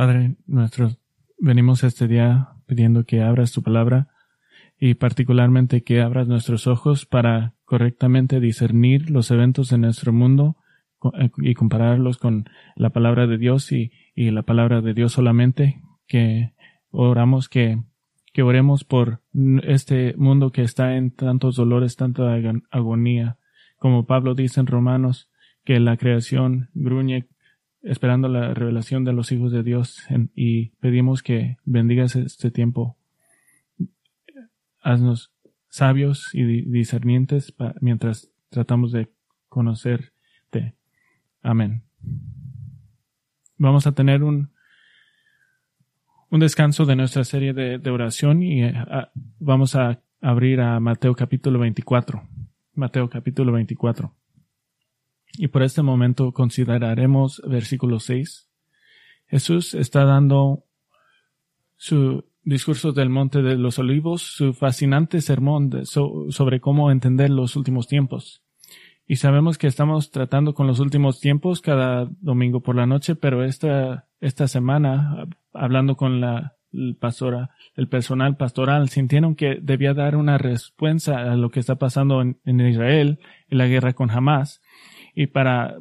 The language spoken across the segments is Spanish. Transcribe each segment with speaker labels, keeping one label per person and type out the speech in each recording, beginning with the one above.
Speaker 1: Padre nuestro, venimos este día pidiendo que abras tu palabra y particularmente que abras nuestros ojos para correctamente discernir los eventos de nuestro mundo eh, y compararlos con la palabra de Dios y, y la palabra de Dios solamente, que oramos que, que oremos por este mundo que está en tantos dolores, tanta agonía, como Pablo dice en Romanos, que la creación gruñe esperando la revelación de los hijos de Dios y pedimos que bendigas este tiempo. Haznos sabios y discernientes mientras tratamos de conocerte. Amén. Vamos a tener un, un descanso de nuestra serie de, oración y eh, vamos a abrir a Mateo capítulo 24. Mateo capítulo 24. Y por este momento consideraremos versículo 6. Jesús está dando su discurso del Monte de los Olivos, su fascinante sermón sobre cómo entender los últimos tiempos. Y sabemos que estamos tratando con los últimos tiempos cada domingo por la noche, pero esta, esta semana, hablando con la pastora, el personal pastoral, sintieron que debía dar una respuesta a lo que está pasando en, en Israel, en la guerra con Hamas, y para,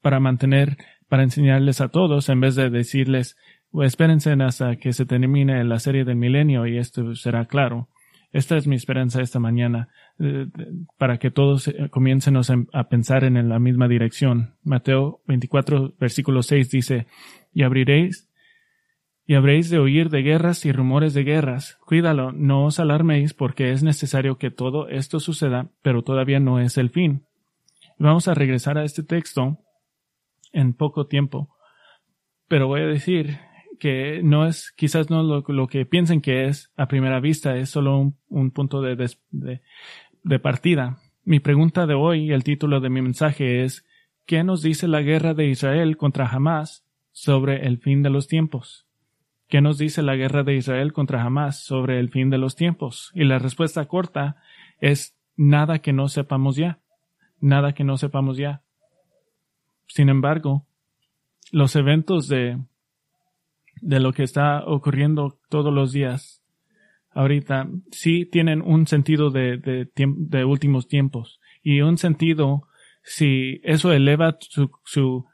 Speaker 1: para mantener, para enseñarles a todos, en vez de decirles, espérense hasta que se termine la serie del milenio y esto será claro. Esta es mi esperanza esta mañana, eh, para que todos eh, comiencen a pensar en la misma dirección. Mateo 24, versículo 6 dice, y abriréis, y habréis de oír de guerras y rumores de guerras. Cuídalo, no os alarméis, porque es necesario que todo esto suceda, pero todavía no es el fin. Vamos a regresar a este texto en poco tiempo, pero voy a decir que no es, quizás no lo, lo, que piensen que es a primera vista, es solo un, punto de, de, de partida. Mi pregunta de hoy el título de mi mensaje es ¿Qué nos dice la guerra de Israel contra Hamas sobre el fin de los tiempos? ¿Qué nos dice la guerra de Israel contra Hamas sobre el fin de los tiempos? Y la respuesta corta es nada que no sepamos ya. Nada que no sepamos ya. Sin embargo, los eventos de de lo que está ocurriendo todos los días ahorita sí tienen un sentido de, de, de últimos tiempos y un sentido si eso eleva su, su,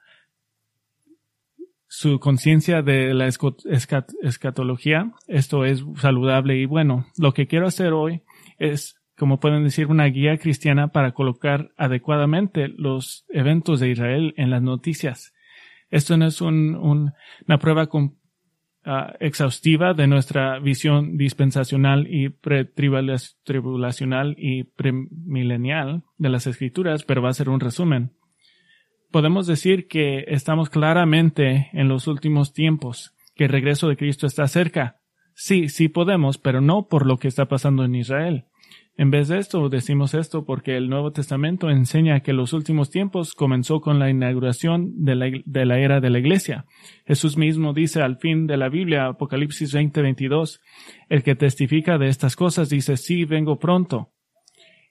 Speaker 1: su conciencia de la escatología, esto es saludable y bueno. Lo que quiero hacer hoy es, como pueden decir, una guía cristiana para colocar adecuadamente los eventos de Israel en las noticias. Esto no es un, un, una prueba Ah, exhaustiva de nuestra visión dispensacional y pretribulacional y premilenial de las escrituras, pero va a ser un resumen. Podemos decir que estamos claramente en los últimos tiempos, que el regreso de Cristo está cerca. Sí, sí podemos, pero no por lo que está pasando en Israel. En vez de esto, decimos esto porque el Nuevo Testamento enseña que los últimos tiempos comenzó con la inauguración de la, era de la Iglesia. Jesús mismo dice al fin de la Biblia, Apocalipsis 20, 22, el que testifica de estas cosas dice, sí, vengo pronto.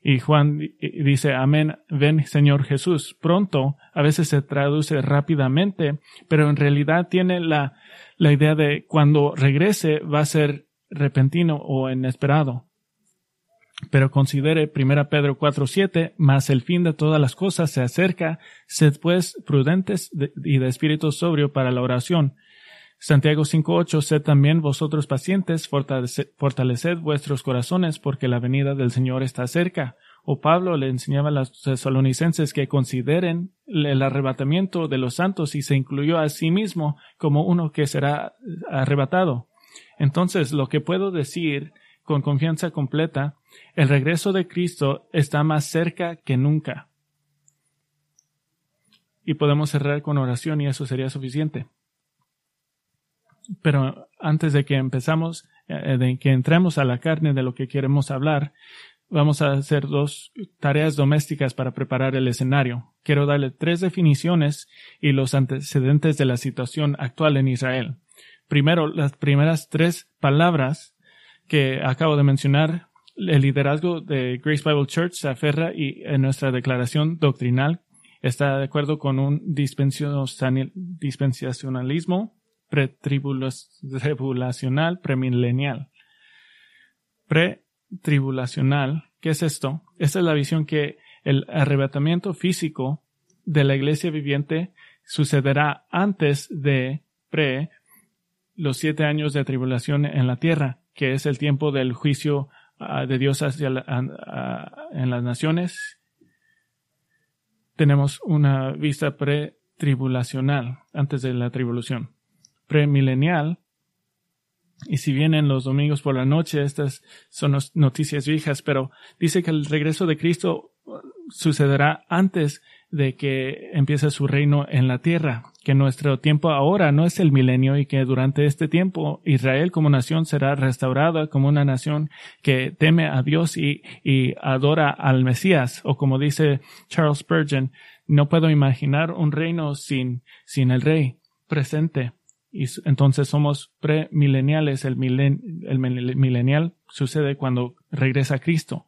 Speaker 1: Y Juan dice, amén, ven Señor Jesús. Pronto a veces se traduce rápidamente, pero en realidad tiene la, la idea de cuando regrese va a ser repentino o inesperado. Pero considere 1 Pedro 4:7, más el fin de todas las cosas se acerca, sed pues prudentes y de espíritu sobrio para la oración. Santiago 5:8, sed también vosotros pacientes, fortaleced, vuestros corazones, porque la venida del Señor está cerca. O Pablo le enseñaba a los tesalonicenses que consideren el arrebatamiento de los santos y se incluyó a sí mismo como uno que será arrebatado. Entonces, lo que puedo decir con confianza completa, el regreso de Cristo está más cerca que nunca. Y podemos cerrar con oración y eso sería suficiente. Pero antes de que empezamos, eh, de que entremos a la carne de lo que queremos hablar, vamos a hacer dos tareas domésticas para preparar el escenario. Quiero darle tres definiciones y los antecedentes de la situación actual en Israel. Primero, las primeras tres palabras que acabo de mencionar, el liderazgo de Grace Bible Church se aferra y en nuestra declaración doctrinal está de acuerdo con un dispensacionalismo pretribulacional, premilenial. Pretribulacional, ¿qué es esto? Esta es la visión que el arrebatamiento físico de la iglesia viviente sucederá antes de pre los siete años de tribulación en la tierra, que es el tiempo del juicio ah, de Dios hacia en las naciones. Tenemos una vista pre-tribulacional antes de la tribulación. Premilenial. Y si vienen los domingos por la noche, estas son noticias viejas, pero dice que el regreso de Cristo sucederá antes de que empiece su reino en la tierra, que nuestro tiempo ahora no es el milenio y que durante este tiempo Israel como nación será restaurada como una nación que teme a Dios y, y adora al Mesías, o como dice Charles Spurgeon, no puedo imaginar un reino sin, sin el rey presente. Y entonces somos premileniales. El, el milenial sucede cuando regresa Cristo.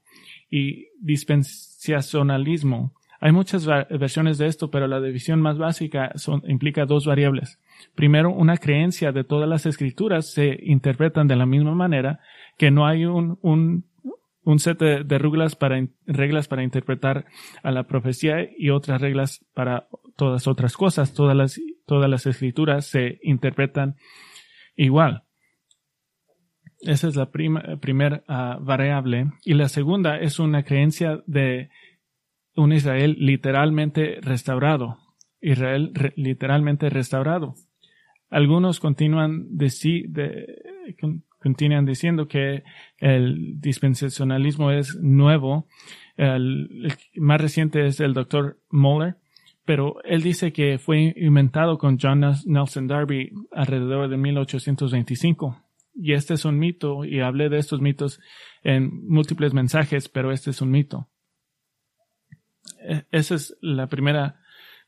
Speaker 1: Y dispensacionalismo hay muchas versiones de esto, pero la división más básica implica dos variables. Primero, una creencia de todas las escrituras se interpretan de la misma manera, que no hay un, un, un set de, reglas para, reglas para interpretar a la profecía y otras reglas para todas otras cosas. Todas las, todas las escrituras se interpretan igual. Esa es la primera ah, variable. Y la segunda es una creencia de un Israel literalmente restaurado. Israel literalmente restaurado. Algunos continúan, de, continúan diciendo que el dispensacionalismo es nuevo. El, más reciente es el doctor Moller, pero él dice que fue inventado con John Nelson Darby alrededor de 1825. Y este es un mito, y hablé de estos mitos en múltiples mensajes, pero este es un mito. E, esa es la primera,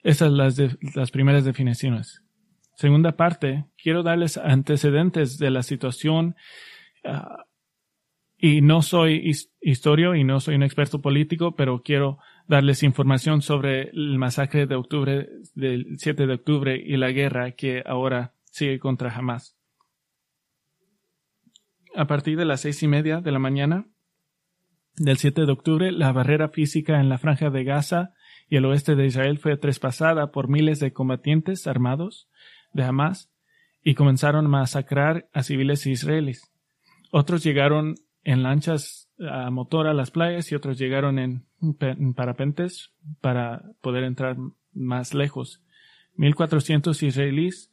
Speaker 1: esas las, las primeras definiciones. Segunda parte, quiero darles antecedentes de la situación ah, y no soy historio y no soy un experto político, pero quiero darles información sobre el masacre de octubre, del 7 de octubre y la guerra que ahora sigue contra Hamas. A partir de las seis y media de la mañana, del 7 de octubre, la barrera física en la franja de Gaza y el oeste de Israel fue traspasada por miles de combatientes armados de Hamas y comenzaron a masacrar a civiles israelíes. Otros llegaron en lanchas a motor a las playas y otros llegaron en, parapentes para poder entrar más lejos. 1.400 israelíes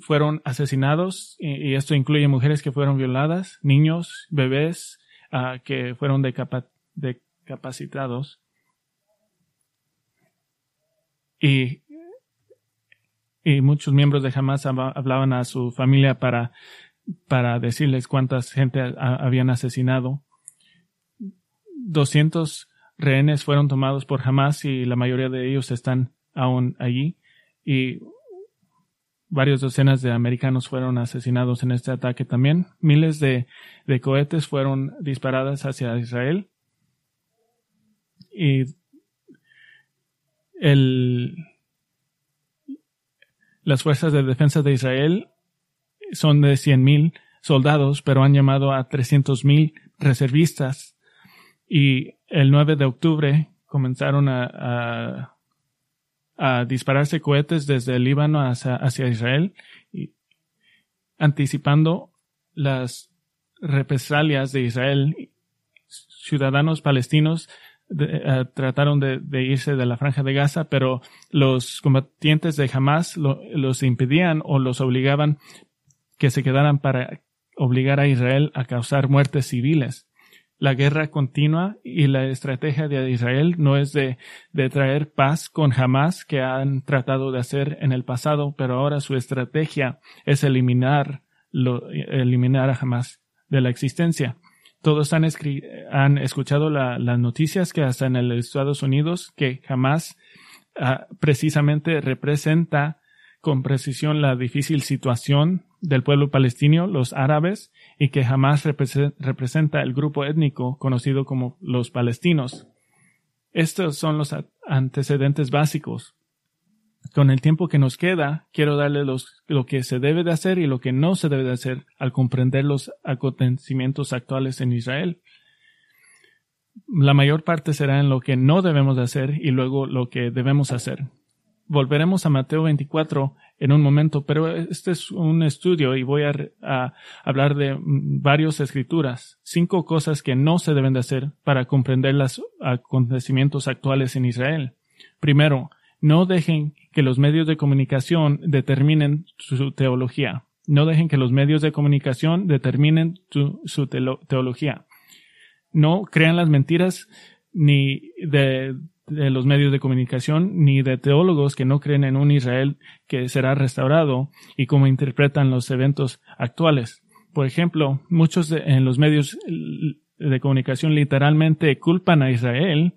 Speaker 1: fueron asesinados y, esto incluye mujeres que fueron violadas, niños, bebés, que fueron decapacitados. Y, y muchos miembros de Hamas hablaban a su familia para, para decirles cuántas gente habían asesinado. 200 rehenes fueron tomados por Hamas y la mayoría de ellos están aún allí. Y varias docenas de americanos fueron asesinados en este ataque también. Miles de, cohetes fueron disparadas hacia Israel. Y las fuerzas de defensa de Israel son de 100.000 soldados, pero han llamado a 300.000 reservistas. Y el 9 de octubre comenzaron a dispararse cohetes desde el Líbano hacia, Israel, y, anticipando las represalias de Israel. Ciudadanos palestinos eh, trataron de, irse de la franja de Gaza, pero los combatientes de Hamas los impedían o los obligaban que se quedaran para obligar a Israel a causar muertes civiles la guerra continua y la estrategia de Israel no es de, traer paz con Hamas que han tratado de hacer en el pasado, pero ahora su estrategia es eliminar, eliminar a Hamas de la existencia. Todos han, han escuchado las noticias que hasta en los Estados Unidos que Hamas ah, precisamente representa con precisión la difícil situación del pueblo palestino, los árabes, y que jamás representa el grupo étnico conocido como los palestinos. Estos son los antecedentes básicos. con el tiempo que nos queda, quiero darle los, lo que se debe de hacer y lo que no se debe de hacer al comprender los acontecimientos actuales en Israel. La mayor parte será en lo que no debemos de hacer y luego lo que debemos hacer. Volveremos a Mateo 24 en un momento, pero este es un estudio y voy a, hablar de varias escrituras, cinco cosas que no se deben de hacer para comprender los acontecimientos actuales en Israel. Primero, no dejen que los medios de comunicación determinen su teología. No dejen que los medios de comunicación determinen su, teología. No crean las mentiras ni de, de los medios de comunicación ni de teólogos que no creen en un Israel que será restaurado y cómo interpretan los eventos actuales. Por ejemplo, muchos en los medios de comunicación literalmente culpan a Israel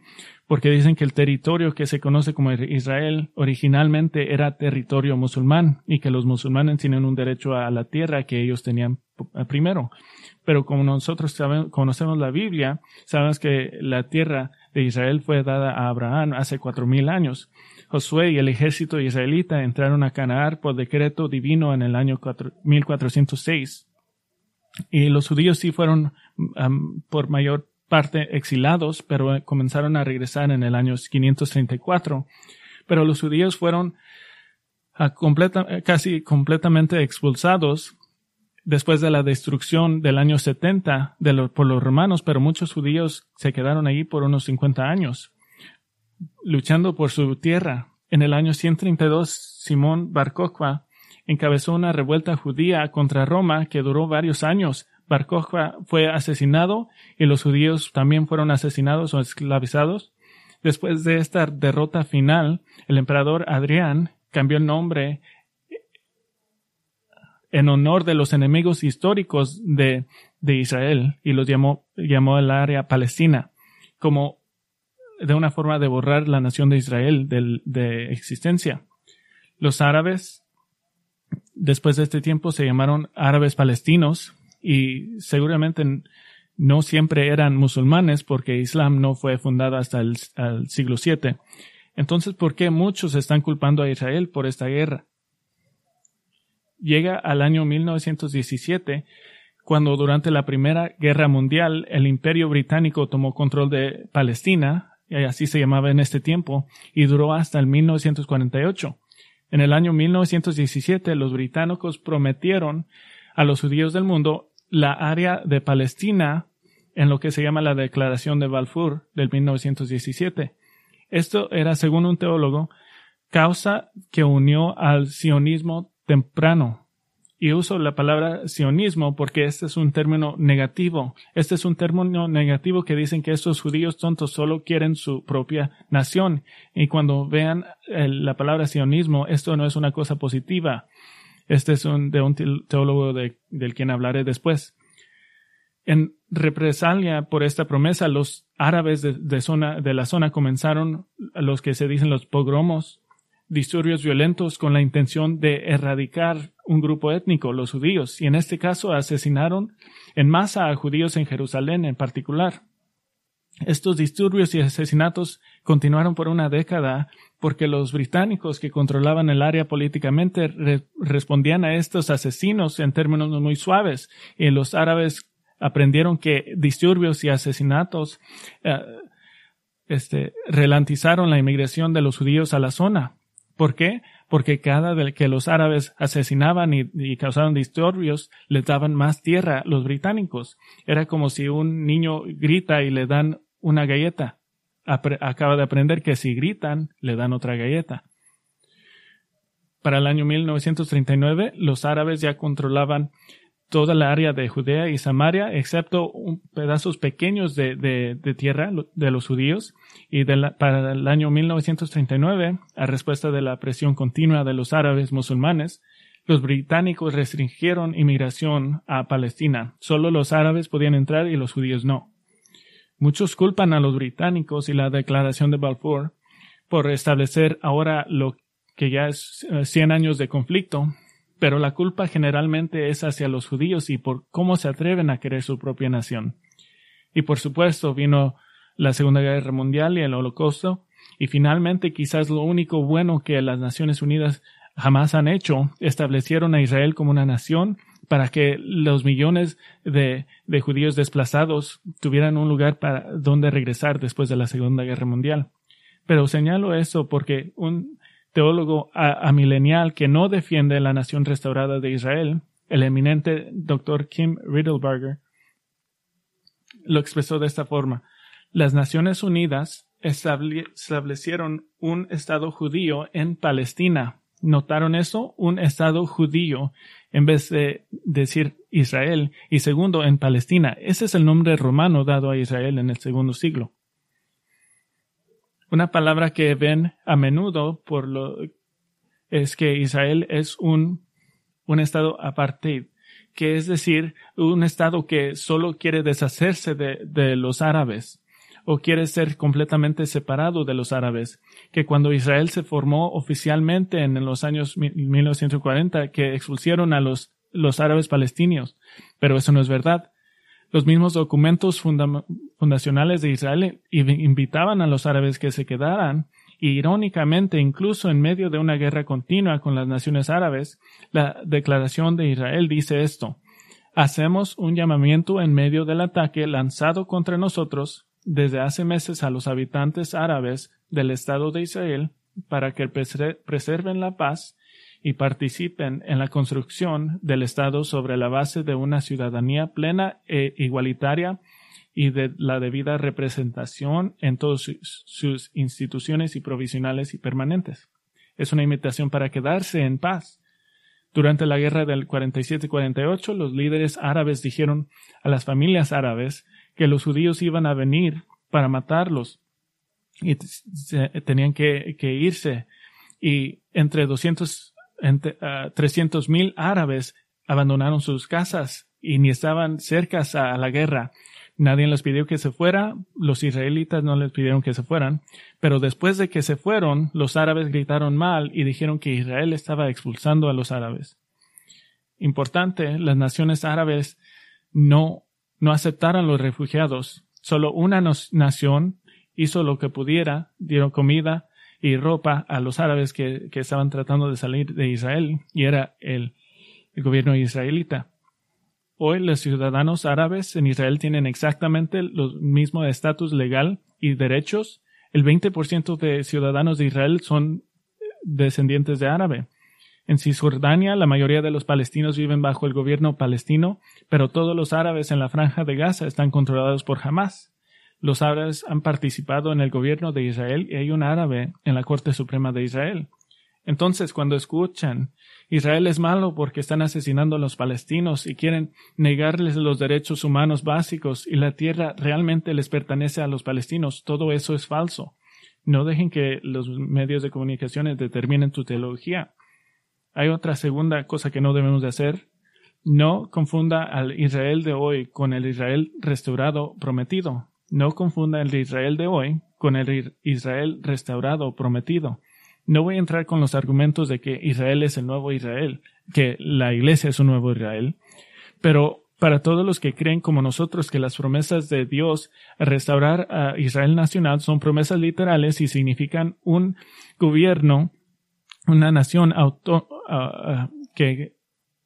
Speaker 1: porque dicen que el territorio que se conoce como Israel originalmente era territorio musulmán y que los musulmanes tienen un derecho a la tierra que ellos tenían primero. Pero como nosotros sabemos, conocemos la Biblia, sabemos que la tierra de Israel fue dada a Abraham hace cuatro mil años. Josué y el ejército israelita entraron a Canaán por decreto divino en el año 1406. Y los judíos sí fueron por mayor parte exilados, pero comenzaron a regresar en el año 534. Pero los judíos fueron casi completamente expulsados después de la destrucción del año 70 de por los romanos, pero muchos judíos se quedaron allí por unos 50 años, luchando por su tierra. En el año 132, Simón Bar encabezó una revuelta judía contra Roma que duró varios años, Bar fue asesinado y los judíos también fueron asesinados o esclavizados. Después de esta derrota final, el emperador Adrián cambió el nombre en honor de los enemigos históricos de, de Israel y los llamó, llamó el área Palestina como de una forma de borrar la nación de Israel de, de existencia. Los árabes, después de este tiempo, se llamaron árabes palestinos y seguramente no siempre eran musulmanes porque Islam no fue fundado hasta el, siglo VII. Entonces, ¿por qué muchos están culpando a Israel por esta guerra? Llega al año 1917, cuando durante la Primera Guerra Mundial el Imperio Británico tomó control de Palestina, y así se llamaba en este tiempo, y duró hasta el 1948. En el año 1917 los británicos prometieron a los judíos del mundo la área de Palestina en lo que se llama la Declaración de Balfour del 1917. Esto era, según un teólogo, causa que unió al sionismo temprano. Y uso la palabra sionismo porque este es un término negativo. Este es un término negativo que dicen que estos judíos tontos solo quieren su propia nación. Y cuando vean la palabra sionismo, esto no es una cosa positiva. Este es de un teólogo del quien hablaré después. En represalia por esta promesa, los árabes de, zona, de la zona comenzaron los que se dicen los pogromos, disturbios violentos con la intención de erradicar un grupo étnico, los judíos, y en este caso asesinaron en masa a judíos en Jerusalén en particular. Estos disturbios y asesinatos continuaron por una década porque los británicos que controlaban el área políticamente respondían a estos asesinos en términos muy suaves y los árabes aprendieron que disturbios y asesinatos eh, este, relantizaron la inmigración de los judíos a la zona. ¿Por qué? Porque cada vez que los árabes asesinaban y, causaban disturbios, les daban más tierra los británicos. Era como si un niño grita y le dan una galleta. acaba de aprender que si gritan, le dan otra galleta. Para el año 1939, los árabes ya controlaban toda la área de Judea y Samaria, excepto un pedazos pequeños de, de, tierra de los judíos. Y para el año 1939, a respuesta de la presión continua de los árabes musulmanes, los británicos restringieron inmigración a Palestina. Solo los árabes podían entrar y los judíos no. Muchos culpan a los británicos y la declaración de Balfour por establecer ahora lo que ya es 100 eh, años de conflicto, pero la culpa generalmente es hacia los judíos y por cómo se atreven a querer su propia nación. Y por supuesto vino la Segunda Guerra Mundial y el Holocausto, Y finalmente, quizás lo único bueno que las Naciones Unidas jamás han hecho, establecieron a Israel como una nación para que los millones de, de judíos desplazados tuvieran un lugar para donde regresar después de la Segunda Guerra Mundial. Pero señalo eso porque un teólogo amilenial que no defiende la nación restaurada de Israel, el eminente doctor Kim Riddleberger, lo expresó de esta forma. Las Naciones Unidas establecieron un Estado judío en Palestina. ¿Notaron eso? Un Estado judío en vez de decir Israel. Y segundo, en Palestina. Ese es el nombre romano dado a Israel en el segundo siglo. Una palabra que ven a menudo por lo es que Israel es un, un estado apartheid, que es decir, un estado que solo quiere deshacerse de, de los árabes o quiere ser completamente separado de los árabes, que cuando Israel se formó oficialmente en los años 1940, que expulsaron a los, los árabes palestinos, pero eso no es verdad. Los mismos documentos fundacionales de Israel invitaban a los árabes que se quedaran y irónicamente, incluso en medio de una guerra continua con las naciones árabes, la declaración de Israel dice esto. Hacemos un llamamiento en medio del ataque lanzado contra nosotros desde hace meses a los habitantes árabes del Estado de Israel para que preserven la paz y participen en la construcción del Estado sobre la base de una ciudadanía plena e igualitaria y de la debida representación en todas sus instituciones y provisionales y permanentes. Es una invitación para quedarse en paz. Durante la guerra del 47-48, los líderes árabes dijeron a las familias árabes que los judíos iban a venir para matarlos y tenían que, que irse. Y entre 200 Trescientos mil árabes abandonaron sus casas y ni estaban cerca a la guerra. Nadie les pidió que se fuera, los israelitas no les pidieron que se fueran, pero después de que se fueron, los árabes gritaron mal y dijeron que Israel estaba expulsando a los árabes. Importante, las naciones árabes no, no aceptaron los refugiados. Solo una nación hizo lo que pudiera, dieron comida, y ropa a los árabes que, que estaban tratando de salir de Israel y era el, el gobierno israelita. Hoy los ciudadanos árabes en Israel tienen exactamente los mismo estatus legal y derechos. El 20% de ciudadanos de Israel son descendientes de árabe. En Cisjordania, la mayoría de los palestinos viven bajo el gobierno palestino, pero todos los árabes en la franja de Gaza están controlados por Hamas. Los árabes han participado en el gobierno de Israel y hay un árabe en la Corte Suprema de Israel. Entonces, cuando escuchan Israel es malo porque están asesinando a los palestinos y quieren negarles los derechos humanos básicos y la tierra realmente les pertenece a los palestinos, todo eso es falso. No dejen que los medios de comunicación determinen tu teología. Hay otra segunda cosa que no debemos de hacer. No confunda al Israel de hoy con el Israel restaurado prometido. No confunda el Israel de hoy con el Israel restaurado prometido. No voy a entrar con los argumentos de que Israel es el nuevo Israel, que la iglesia es un nuevo Israel, pero para todos los que creen como nosotros que las promesas de Dios a restaurar a Israel nacional son promesas literales y significan un gobierno, una nación auto, que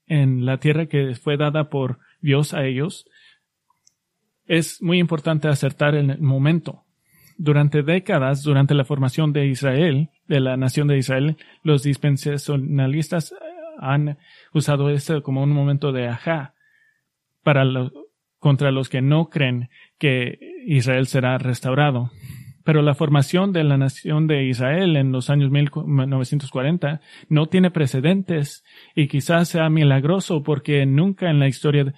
Speaker 1: en la tierra que fue dada por Dios a ellos, es muy importante acertar en el momento. Durante décadas, durante la formación de Israel, de la nación de Israel, los dispensacionalistas eh, han usado esto como un momento de ajá para contra los que no creen que Israel será restaurado. Pero la formación de la nación de Israel en los años 1940 no tiene precedentes y quizás sea milagroso porque nunca en la historia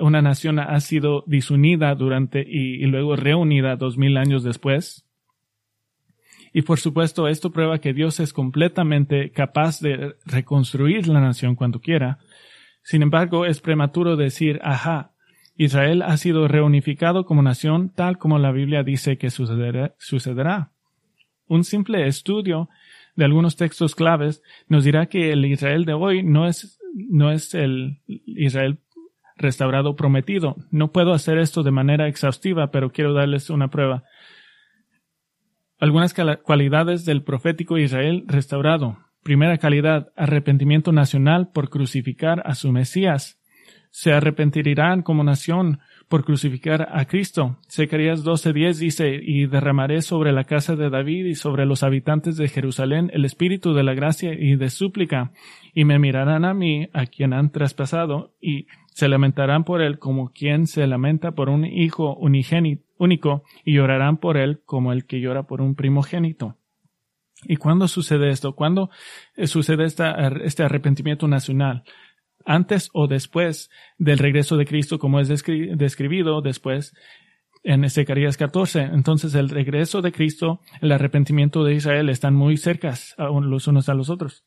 Speaker 1: una nación ha sido disunida durante y, luego reunida dos mil años después. Y por supuesto, esto prueba que Dios es completamente capaz de reconstruir la nación cuando quiera. Sin embargo, es prematuro decir, ajá, Israel ha sido reunificado como nación tal como la Biblia dice que sucederá. Un simple estudio de algunos textos claves nos dirá que el Israel de hoy no es, no es el Israel restaurado prometido. No puedo hacer esto de manera exhaustiva, pero quiero darles una prueba. Algunas cualidades del profético Israel restaurado. Primera calidad, arrepentimiento nacional por crucificar a su Mesías. Se arrepentirán como nación por crucificar a Cristo. Zacarías 12:10 dice, y derramaré sobre la casa de David y sobre los habitantes de Jerusalén el espíritu de la gracia y de súplica, y me mirarán a mí, a quien han traspasado, y se lamentarán por él como quien se lamenta por un hijo unigénito, único, y llorarán por él como el que llora por un primogénito. ¿Y cuándo sucede esto? ¿Cuándo eh, sucede este arrepentimiento nacional? antes o después del regreso de Cristo, como es describido después en Zacarías 14. Entonces, el regreso de Cristo, el arrepentimiento de Israel están muy cercas los unos a los otros.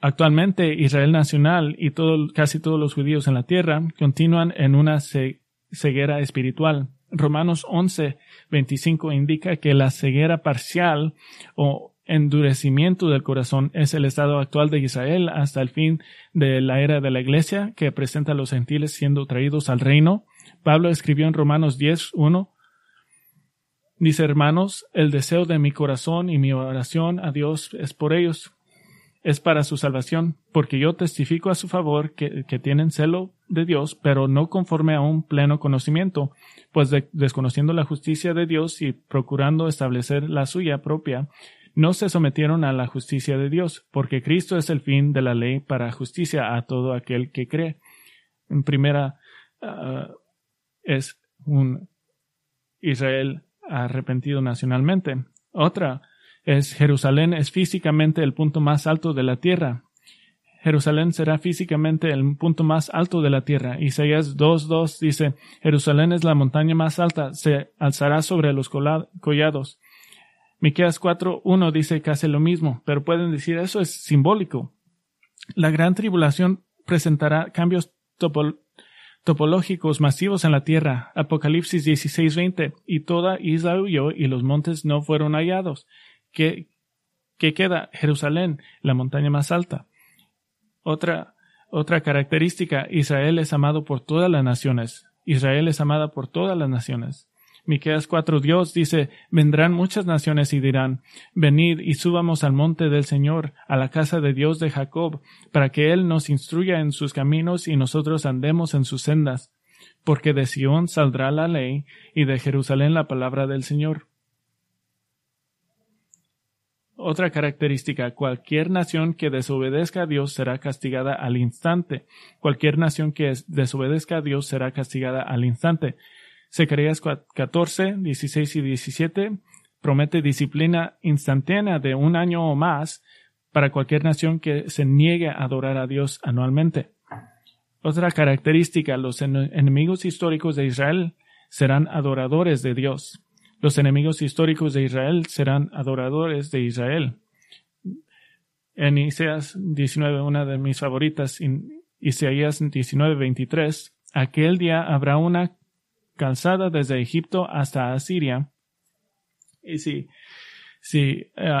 Speaker 1: Actualmente, Israel nacional y todo, casi todos los judíos en la tierra continúan en una ceguera espiritual. Romanos 11, 25 indica que la ceguera parcial o endurecimiento del corazón es el estado actual de Israel hasta el fin de la era de la Iglesia que presenta a los gentiles siendo traídos al reino. Pablo escribió en Romanos 10, 1, Dice, hermanos, el deseo de mi corazón y mi oración a Dios es por ellos, es para su salvación, porque yo testifico a su favor que, tienen celo de Dios, pero no conforme a un pleno conocimiento, pues desconociendo la justicia de Dios y procurando establecer la suya propia, no se sometieron a la justicia de Dios, porque Cristo es el fin de la ley para justicia a todo aquel que cree. En primera ah, es un Israel arrepentido nacionalmente. Otra es Jerusalén es físicamente el punto más alto de la tierra. Jerusalén será físicamente el punto más alto de la tierra. Isaías 2.2 dice, Jerusalén es la montaña más alta, se alzará sobre los collados. Miqueas 4.1 dice casi lo mismo, pero pueden decir eso es simbólico. La gran tribulación presentará cambios topológicos masivos en la tierra. Apocalipsis 16.20 y toda isla huyó y los montes no fueron hallados. ¿Qué, queda? Jerusalén, la montaña más alta. Otra, otra característica, Israel es amado por todas las naciones. Israel es amada por todas las naciones. Miqueas 4 Dios dice, vendrán muchas naciones y dirán, venid y subamos al monte del Señor, a la casa de Dios de Jacob, para que Él nos instruya en sus caminos y nosotros andemos en sus sendas. Porque de Sión saldrá la ley y de Jerusalén la palabra del Señor. Otra característica, cualquier nación que desobedezca a Dios será castigada al instante. Cualquier nación que desobedezca a Dios será castigada al instante. Zacarías 14, 16 y 17 promete disciplina instantánea de un año o más para cualquier nación que se niegue a adorar a Dios anualmente. Otra característica, los enemigos históricos de Israel serán adoradores de Dios. Los enemigos históricos de Israel serán adoradores de Israel. En Isaías 19, una de mis favoritas, Isaías 19, 23, aquel día habrá una calzada desde Egipto hasta Asiria. Y si, si eh,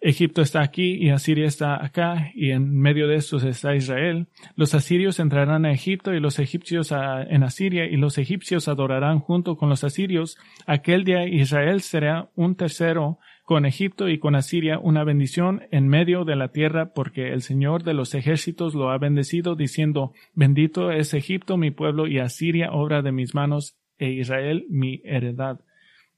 Speaker 1: Egipto está aquí y Asiria está acá y en medio de estos está Israel, los asirios entrarán a Egipto y los egipcios en Asiria y los egipcios adorarán junto con los asirios. Aquel día Israel será un tercero con Egipto y con Asiria una bendición en medio de la tierra, porque el Señor de los ejércitos lo ha bendecido, diciendo, Bendito es Egipto mi pueblo y Asiria obra de mis manos e Israel mi heredad.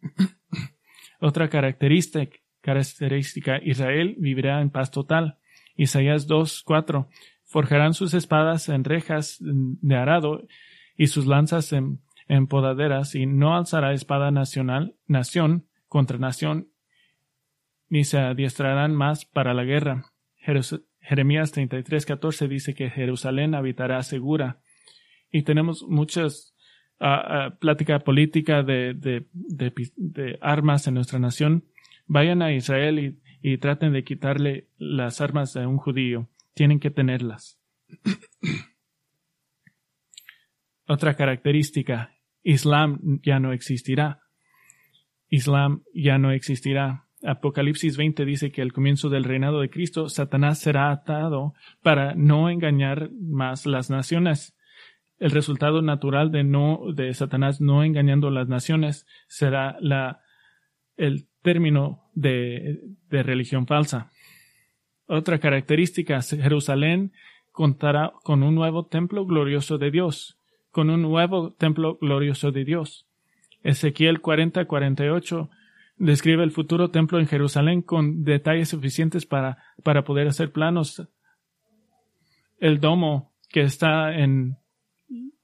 Speaker 1: Otra característica, característica, Israel vivirá en paz total. Isaías 2, 4. Forjarán sus espadas en rejas de arado y sus lanzas en, podaderas y no alzará espada nacional, nación contra nación, ni se adiestrarán más para la guerra. Jeremías 33, 14 dice que Jerusalén habitará segura. Y tenemos muchas plática política de, de, armas en nuestra nación, vayan a Israel y, traten de quitarle las armas a un judío. Tienen que tenerlas. Otra característica, Islam ya no existirá. Islam ya no existirá. Apocalipsis 20 dice que al comienzo del reinado de Cristo, Satanás será atado para no engañar más las naciones el resultado natural de no de Satanás no engañando las naciones será la el término de, de religión falsa. Otra característica, Jerusalén contará con un nuevo templo glorioso de Dios, con un nuevo templo glorioso de Dios. Ezequiel 40-48 describe el futuro templo en Jerusalén con detalles suficientes para, para poder hacer planos. El domo que está en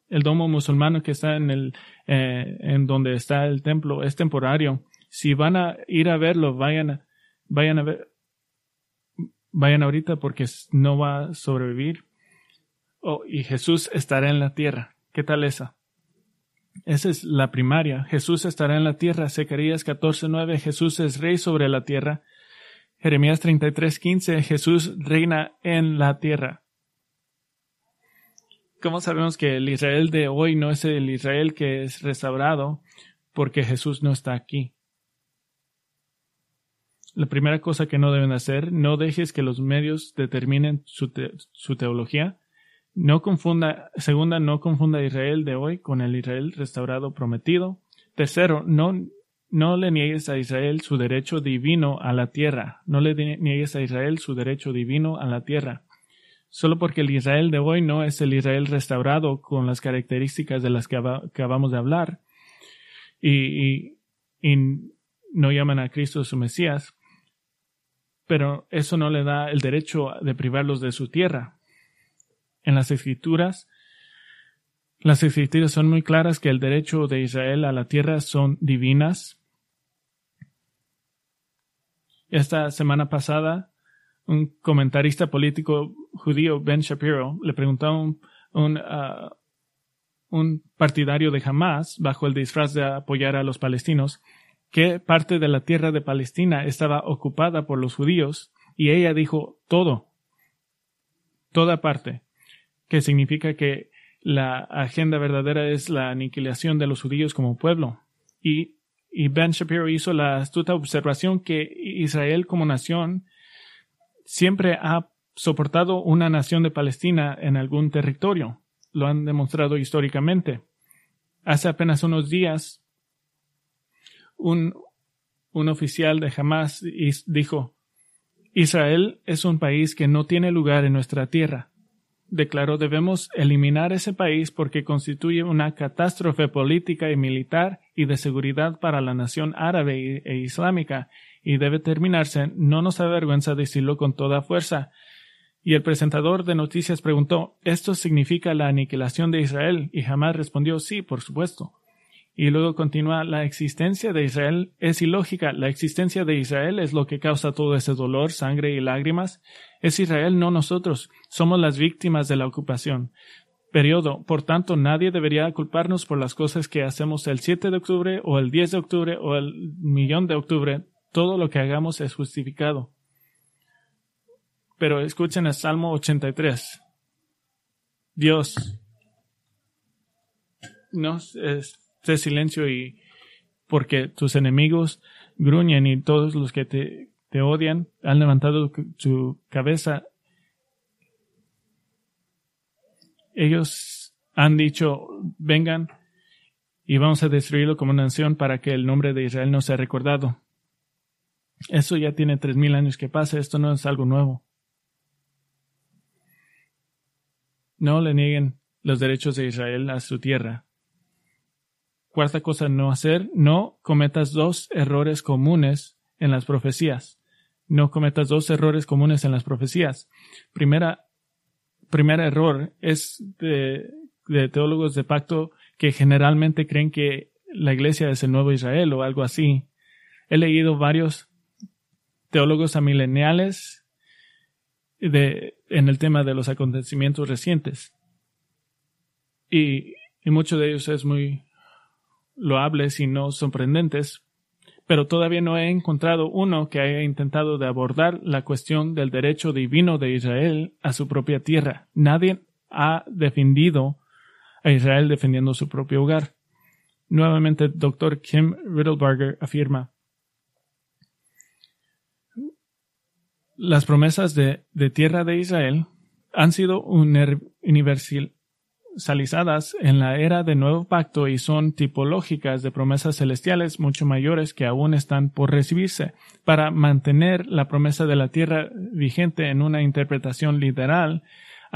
Speaker 1: el domo musulmano que está en el eh, en donde está el templo es temporario. Si van a ir a verlo, vayan vayan a ver vayan ahorita porque no va a sobrevivir. Oh, y Jesús estará en la tierra. ¿Qué tal esa? Esa es la primaria. Jesús estará en la tierra. Zacarías 14:9. Jesús es rey sobre la tierra. Jeremías 33:15. Jesús reina en la tierra. ¿Cómo sabemos que el Israel de hoy no es el Israel que es restaurado? Porque Jesús no está aquí. La primera cosa que no deben hacer, no dejes que los medios determinen su, teología. No confunda, segunda, no confunda Israel de hoy con el Israel restaurado prometido. Tercero, no, no le niegues a Israel su derecho divino a la tierra. No le niegues a Israel su derecho divino a la tierra. Solo porque el Israel de hoy no es el Israel restaurado con las características de las que acabamos de hablar y no llaman a Cristo su Mesías, pero eso no le da el derecho de privarlos de su tierra en las escrituras, las escrituras son muy claras que el derecho de Israel a la tierra son divinas. Esta semana pasada, un comentarista político judío, Ben Shapiro, le preguntó a un, un, uh, un partidario de Hamas, bajo el disfraz de apoyar a los palestinos, qué parte de la tierra de Palestina estaba ocupada por los judíos, y ella dijo todo, toda parte que significa que la agenda verdadera es la aniquilación de los judíos como pueblo. Y, y Ben Shapiro hizo la astuta observación que Israel como nación siempre ha soportado una nación de Palestina en algún territorio. Lo han demostrado históricamente. Hace apenas unos días, un, un oficial de Hamas dijo, Israel es un país que no tiene lugar en nuestra tierra declaró debemos eliminar ese país porque constituye una catástrofe política y militar y de seguridad para la nación árabe e islámica y debe terminarse. No nos avergüenza decirlo con toda fuerza. Y el presentador de noticias preguntó ¿Esto significa la aniquilación de Israel? Y jamás respondió sí, por supuesto. Y luego continúa, la existencia de Israel es ilógica, la existencia de Israel es lo que causa todo ese dolor, sangre y lágrimas. Es Israel, no nosotros, somos las víctimas de la ocupación. Periodo. Por tanto, nadie debería culparnos por las cosas que hacemos el 7 de octubre o el 10 de octubre o el millón de octubre. Todo lo que hagamos es justificado. Pero escuchen el Salmo 83. Dios nos es, de silencio y porque tus enemigos gruñen y todos los que te, te odian han levantado su cabeza. Ellos han dicho, vengan y vamos a destruirlo como nación para que el nombre de Israel no sea recordado. Eso ya tiene tres mil años que pasa, esto no es algo nuevo. No le nieguen los derechos de Israel a su tierra. Cuarta cosa no hacer, no cometas dos errores comunes en las profecías. No cometas dos errores comunes en las profecías. Primera, primer error es de, de teólogos de pacto que generalmente creen que la iglesia es el nuevo Israel o algo así. He leído varios teólogos amileniales de, en el tema de los acontecimientos recientes. Y, y mucho de ellos es muy loables y no sorprendentes, pero todavía no he encontrado uno que haya intentado de abordar la cuestión del derecho divino de Israel a su propia tierra. Nadie ha defendido a Israel defendiendo su propio hogar. Nuevamente, doctor Kim Riddlebarger afirma, las promesas de, de tierra de Israel han sido universal, especializadas en la era del nuevo pacto y son tipológicas de promesas celestiales mucho mayores que aún están por recibirse. Para mantener la promesa de la tierra vigente en una interpretación literal,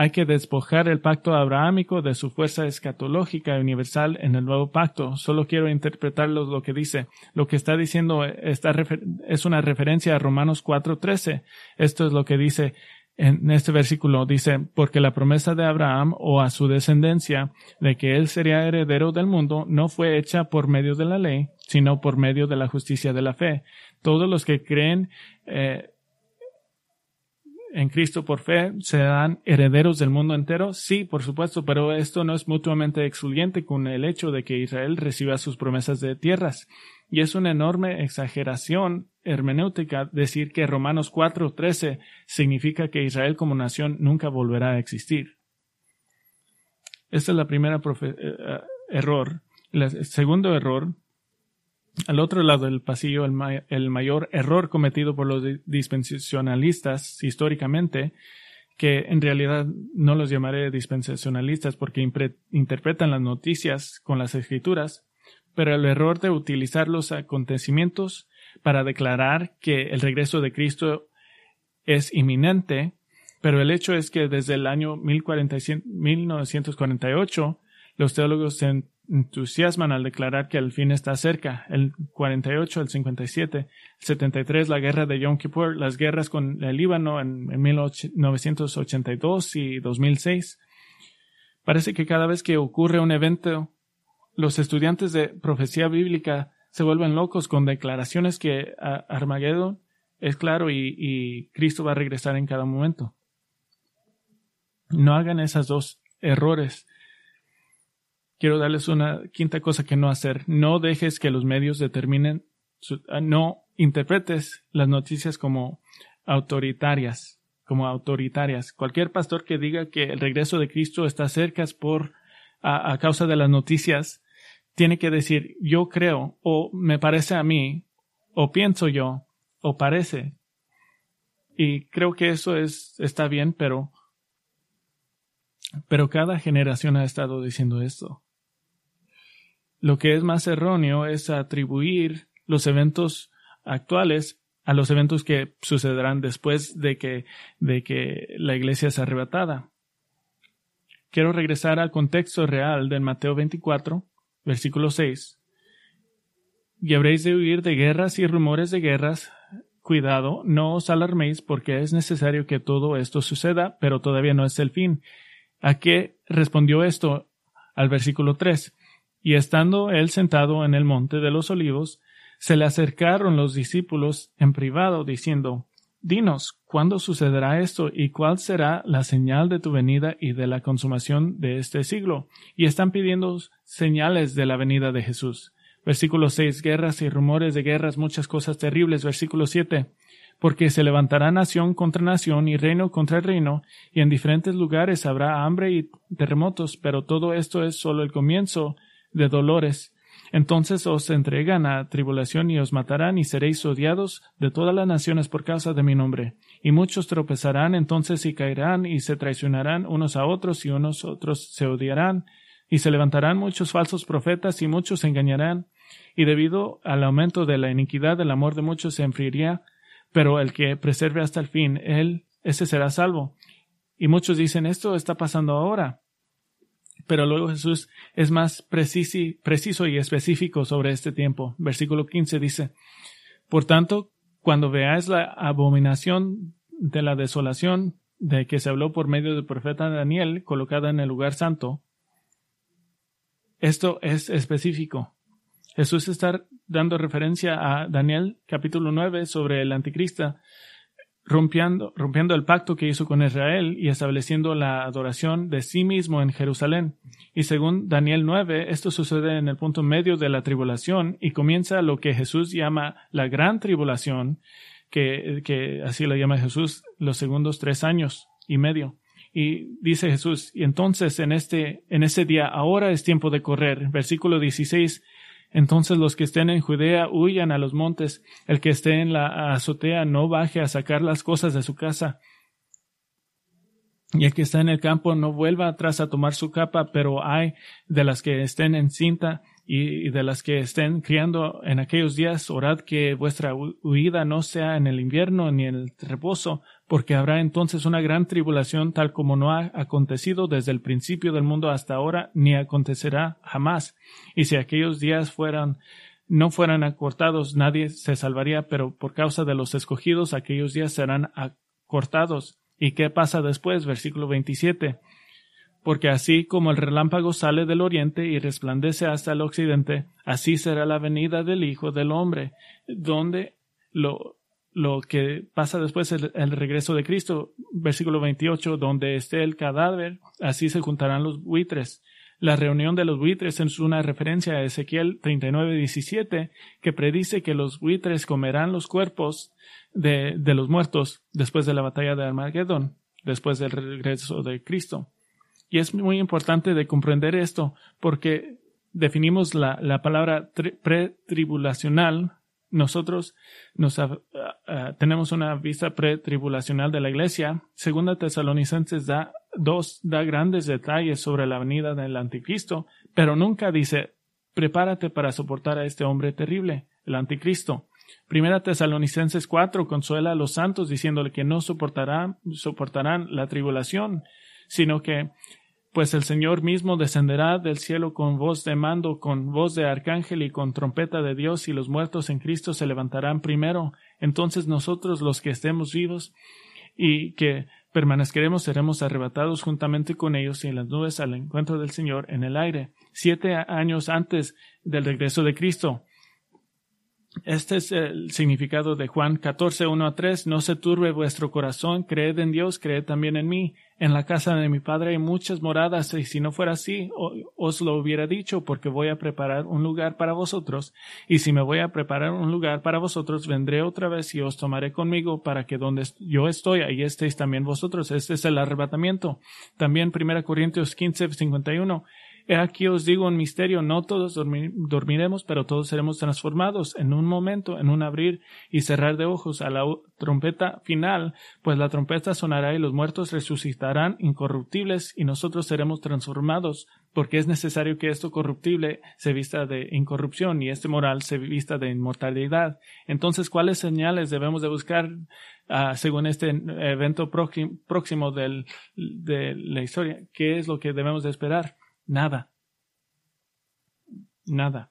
Speaker 1: hay que despojar el pacto abrahámico de su fuerza escatológica universal en el nuevo pacto. Solo quiero interpretar lo que dice. Lo que está diciendo es una referencia a Romanos 4.13. Esto es lo que dice en este versículo dice, porque la promesa de Abraham o a su descendencia de que él sería heredero del mundo no fue hecha por medio de la ley, sino por medio de la justicia de la fe. Todos los que creen eh, en Cristo por fe serán herederos del mundo entero? Sí, por supuesto, pero esto no es mutuamente excluyente con el hecho de que Israel reciba sus promesas de tierras. Y es una enorme exageración hermenéutica decir que Romanos 4:13 significa que Israel como nación nunca volverá a existir. Esta es la primera eh, eh, error. El segundo error al otro lado del pasillo, el, mayor error cometido por los dispensacionalistas históricamente, que en realidad no los llamaré dispensacionalistas porque interpretan las noticias con las escrituras, pero el error de utilizar los acontecimientos para declarar que el regreso de Cristo es inminente, pero el hecho es que desde el año 1948 los teólogos se entusiasman al declarar que el fin está cerca. El 48, el 57, el 73, la guerra de Yom Kippur, las guerras con el Líbano en, 1982 y 2006. Parece que cada vez que ocurre un evento, los estudiantes de profecía bíblica se vuelven locos con declaraciones que Armagedón es claro y, Cristo va a regresar en cada momento. No hagan esos dos errores quiero darles una quinta cosa que no hacer. No dejes que los medios determinen, ah, no interpretes las noticias como autoritarias, como autoritarias. Cualquier pastor que diga que el regreso de Cristo está cerca por a causa de las noticias, tiene que decir yo creo o me parece a mí o pienso yo o parece. Y creo que eso es está bien, pero pero cada generación ha estado diciendo esto. Lo que es más erróneo es atribuir los eventos actuales a los eventos que sucederán después de que, de que la iglesia es arrebatada. Quiero regresar al contexto real del Mateo 24, versículo 6. Y habréis de huir de guerras y rumores de guerras. Cuidado, no os alarméis porque es necesario que todo esto suceda, pero todavía no es el fin. ¿A qué respondió esto? Al versículo 3. Y estando él sentado en el monte de los olivos, se le acercaron los discípulos en privado, diciendo, Dinos, ¿cuándo sucederá esto y cuál será la señal de tu venida y de la consumación de este siglo? Y están pidiendo señales de la venida de Jesús. Versículo 6. Guerras y rumores de guerras, muchas cosas terribles. Versículo 7. Porque se levantará nación contra nación y reino contra reino, y en diferentes lugares habrá hambre y terremotos, pero todo esto es solo el comienzo de dolores. Entonces os entregan a tribulación y os matarán y seréis odiados de todas las naciones por causa de mi nombre. Y muchos tropezarán entonces y caerán y se traicionarán unos a otros y unos otros se odiarán y se levantarán muchos falsos profetas y muchos se engañarán y debido al aumento de la iniquidad el amor de muchos se enfriaría pero el que preserve hasta el fin él ese será salvo. Y muchos dicen esto está pasando ahora pero luego Jesús es más preciso y específico sobre este tiempo. Versículo 15 dice, Por tanto, cuando veáis la abominación de la desolación de que se habló por medio del profeta Daniel colocada en el lugar santo, esto es específico. Jesús está dando referencia a Daniel capítulo 9 sobre el anticristo rompiendo, rompiendo el pacto que hizo con Israel y estableciendo la adoración de sí mismo en Jerusalén. Y según Daniel 9, esto sucede en el punto medio de la tribulación y comienza lo que Jesús llama la gran tribulación, que, que así lo llama Jesús, los segundos tres años y medio. Y dice Jesús, y entonces en este, en ese día, ahora es tiempo de correr. Versículo 16, entonces los que estén en Judea huyan a los montes, el que esté en la azotea no baje a sacar las cosas de su casa. y el que está en el campo no vuelva atrás a tomar su capa, pero hay de las que estén en cinta y de las que estén criando en aquellos días, orad que vuestra huida no sea en el invierno ni en el reposo, porque habrá entonces una gran tribulación tal como no ha acontecido desde el principio del mundo hasta ahora, ni acontecerá jamás. Y si aquellos días fueran no fueran acortados, nadie se salvaría, pero por causa de los escogidos, aquellos días serán acortados. ¿Y qué pasa después? Versículo 27 porque así como el relámpago sale del oriente y resplandece hasta el occidente, así será la venida del Hijo del Hombre, donde lo, lo que pasa después el, el regreso de Cristo, versículo 28, donde esté el cadáver, así se juntarán los buitres. La reunión de los buitres es una referencia a Ezequiel 39, 17, que predice que los buitres comerán los cuerpos de, de los muertos después de la batalla de Armagedón, después del regreso de Cristo. Y es muy importante de comprender esto porque definimos la, la palabra pretribulacional. Nosotros nos, uh, tenemos una vista pretribulacional de la iglesia. Segunda Tesalonicenses da dos, da grandes detalles sobre la venida del anticristo, pero nunca dice prepárate para soportar a este hombre terrible, el anticristo. Primera Tesalonicenses 4 consuela a los santos diciéndole que no soportarán la tribulación, sino que pues el Señor mismo descenderá del cielo con voz de mando, con voz de arcángel y con trompeta de Dios, y los muertos en Cristo se levantarán primero. Entonces nosotros los que estemos vivos y que permanezceremos seremos arrebatados juntamente con ellos y en las nubes al encuentro del Señor en el aire. Siete años antes del regreso de Cristo. Este es el significado de Juan 14, 1 a 3. No se turbe vuestro corazón, creed en Dios, creed también en mí. En la casa de mi Padre hay muchas moradas, y si no fuera así, os lo hubiera dicho, porque voy a preparar un lugar para vosotros. Y si me voy a preparar un lugar para vosotros, vendré otra vez y os tomaré conmigo, para que donde yo estoy, ahí estéis también vosotros. Este es el arrebatamiento. También 1 Corintios 15, 51. Aquí os digo un misterio, no todos dormiremos, pero todos seremos transformados en un momento, en un abrir y cerrar de ojos a la trompeta final, pues la trompeta sonará y los muertos resucitarán incorruptibles y nosotros seremos transformados, porque es necesario que esto corruptible se vista de incorrupción y este moral se vista de inmortalidad. Entonces, ¿cuáles señales debemos de buscar uh, según este evento próximo de la historia? ¿Qué es lo que debemos de esperar? Nada. Nada.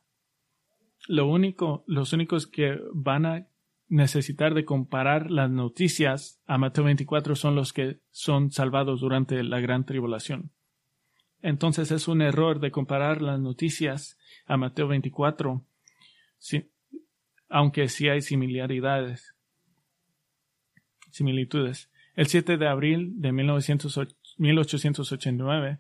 Speaker 1: Lo único, los únicos que van a necesitar de comparar las noticias a Mateo 24 son los que son salvados durante la gran tribulación. Entonces es un error de comparar las noticias a Mateo 24, aunque sí hay similaridades, similitudes. El 7 de abril de 1889,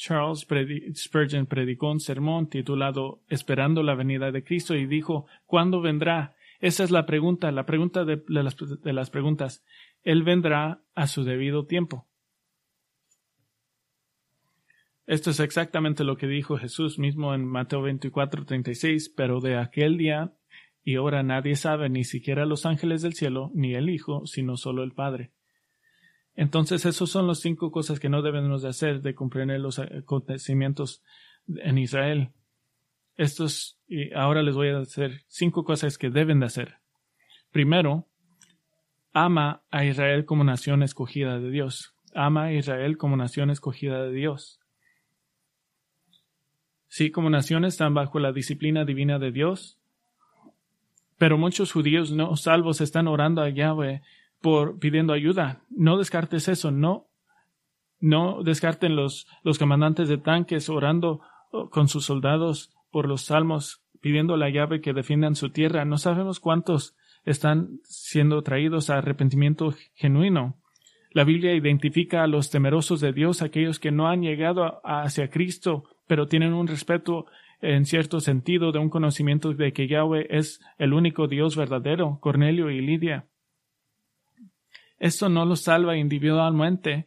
Speaker 1: Charles Spurgeon predicó un sermón titulado Esperando la venida de Cristo y dijo ¿Cuándo vendrá? Esa es la pregunta, la pregunta de, las, preguntas. Él vendrá a su debido tiempo. Esto es exactamente lo que dijo Jesús mismo en Mateo 24, 36, pero de aquel día y hora nadie sabe, ni siquiera los ángeles del cielo, ni el Hijo, sino solo el Padre. Entonces, esos son las cinco cosas que no debemos de hacer de comprender los acontecimientos en Israel. Estos, y ahora les voy a hacer cinco cosas que deben de hacer. Primero, ama a Israel como nación escogida de Dios. Ama a Israel como nación escogida de Dios. Sí, como nación están bajo la disciplina divina de Dios, pero muchos judíos no salvos están orando a Yahweh por pidiendo ayuda. No descartes eso, no. No descarten los, los comandantes de tanques orando oh, con sus soldados por los salmos, pidiendo la llave que defiendan su tierra. No sabemos cuántos están siendo traídos a arrepentimiento genuino. La Biblia identifica a los temerosos de Dios, aquellos que no han llegado hacia Cristo, pero tienen un respeto en cierto sentido de un conocimiento de que Yahweh es el único Dios verdadero, Cornelio y Lidia. Esto no los salva individualmente,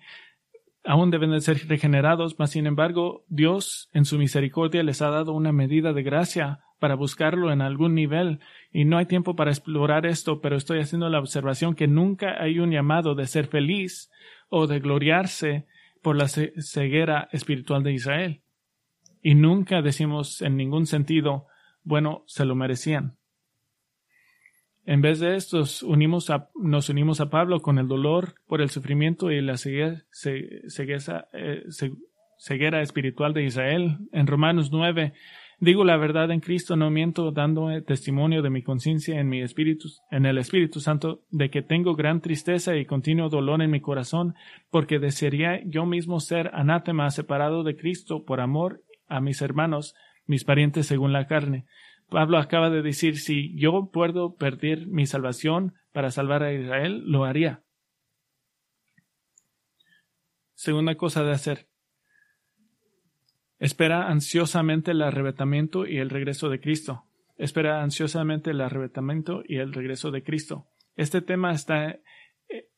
Speaker 1: aún deben de ser regenerados, mas sin embargo Dios en su misericordia les ha dado una medida de gracia para buscarlo en algún nivel y no hay tiempo para explorar esto, pero estoy haciendo la observación que nunca hay un llamado de ser feliz o de gloriarse por la ceguera espiritual de Israel. Y nunca decimos en ningún sentido, bueno, se lo merecían. En vez de esto, nos unimos a, Pablo con el dolor por el sufrimiento y la ceguera, eh, espiritual de Israel. En Romanos 9, digo la verdad en Cristo, no miento, dando testimonio de mi conciencia en mi espíritu, en el Espíritu Santo, de que tengo gran tristeza y continuo dolor en mi corazón, porque desearía yo mismo ser anátema separado de Cristo por amor a mis hermanos, mis parientes según la carne Pablo acaba de decir, si yo puedo perder mi salvación para salvar a Israel, lo haría. Segunda cosa de hacer. Espera ansiosamente el arrebatamiento y el regreso de Cristo. Espera ansiosamente el arrebatamiento y el regreso de Cristo. Este tema está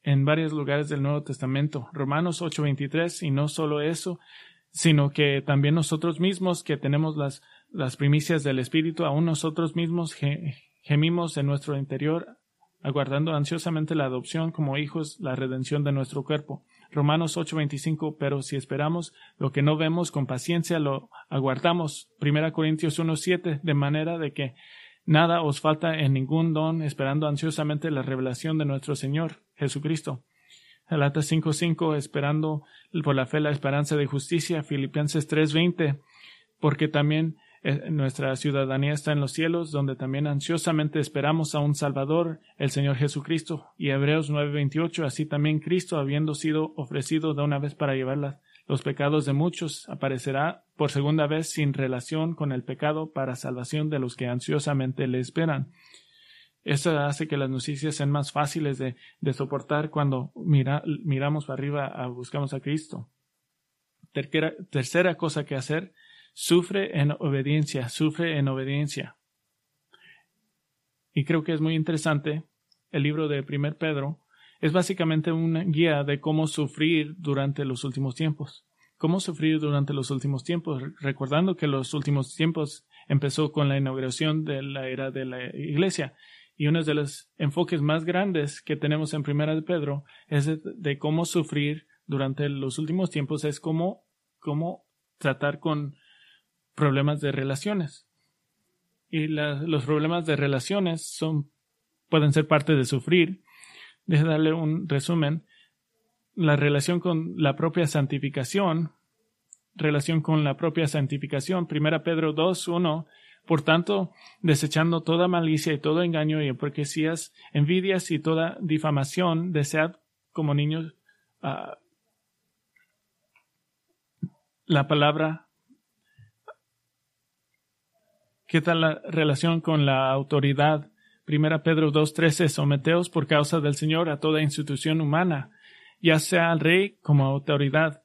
Speaker 1: en varios lugares del Nuevo Testamento. Romanos 8:23 y no solo eso, sino que también nosotros mismos que tenemos las las primicias del Espíritu, aún nosotros mismos gemimos en nuestro interior, aguardando ansiosamente la adopción como hijos, la redención de nuestro cuerpo. Romanos 8:25, pero si esperamos lo que no vemos con paciencia, lo aguardamos. Primera Corintios 1:7, de manera de que nada os falta en ningún don, esperando ansiosamente la revelación de nuestro Señor Jesucristo. Galatas 5:5, esperando por la fe la esperanza de justicia. Filipenses 3:20, porque también nuestra ciudadanía está en los cielos, donde también ansiosamente esperamos a un Salvador, el Señor Jesucristo. Y Hebreos 9:28, así también Cristo, habiendo sido ofrecido de una vez para llevar los pecados de muchos, aparecerá por segunda vez sin relación con el pecado para salvación de los que ansiosamente le esperan. Eso hace que las noticias sean más fáciles de, soportar cuando miramos para arriba, buscamos a Cristo. tercera cosa que hacer Sufre en obediencia, sufre en obediencia. Y creo que es muy interesante el libro de Primer Pedro. Es básicamente una guía de cómo sufrir durante los últimos tiempos. Cómo sufrir durante los últimos tiempos, recordando que los últimos tiempos empezó con la inauguración de la era de la iglesia. Y uno de los enfoques más grandes que tenemos en Primera de Pedro es de, cómo sufrir durante los últimos tiempos, es cómo, cómo tratar con problemas de relaciones. Y los problemas de relaciones son, pueden ser parte de sufrir. Deje darle un resumen. La relación con la propia santificación, relación con la propia santificación. Primera Pedro 2, 1. Por tanto, desechando toda malicia y todo engaño y hipocresías, envidias y toda difamación, desead como niños ah, la palabra ¿Qué tal la relación con la autoridad? Primera Pedro 2.13, someteos por causa del Señor a toda institución humana, ya sea al rey como autoridad.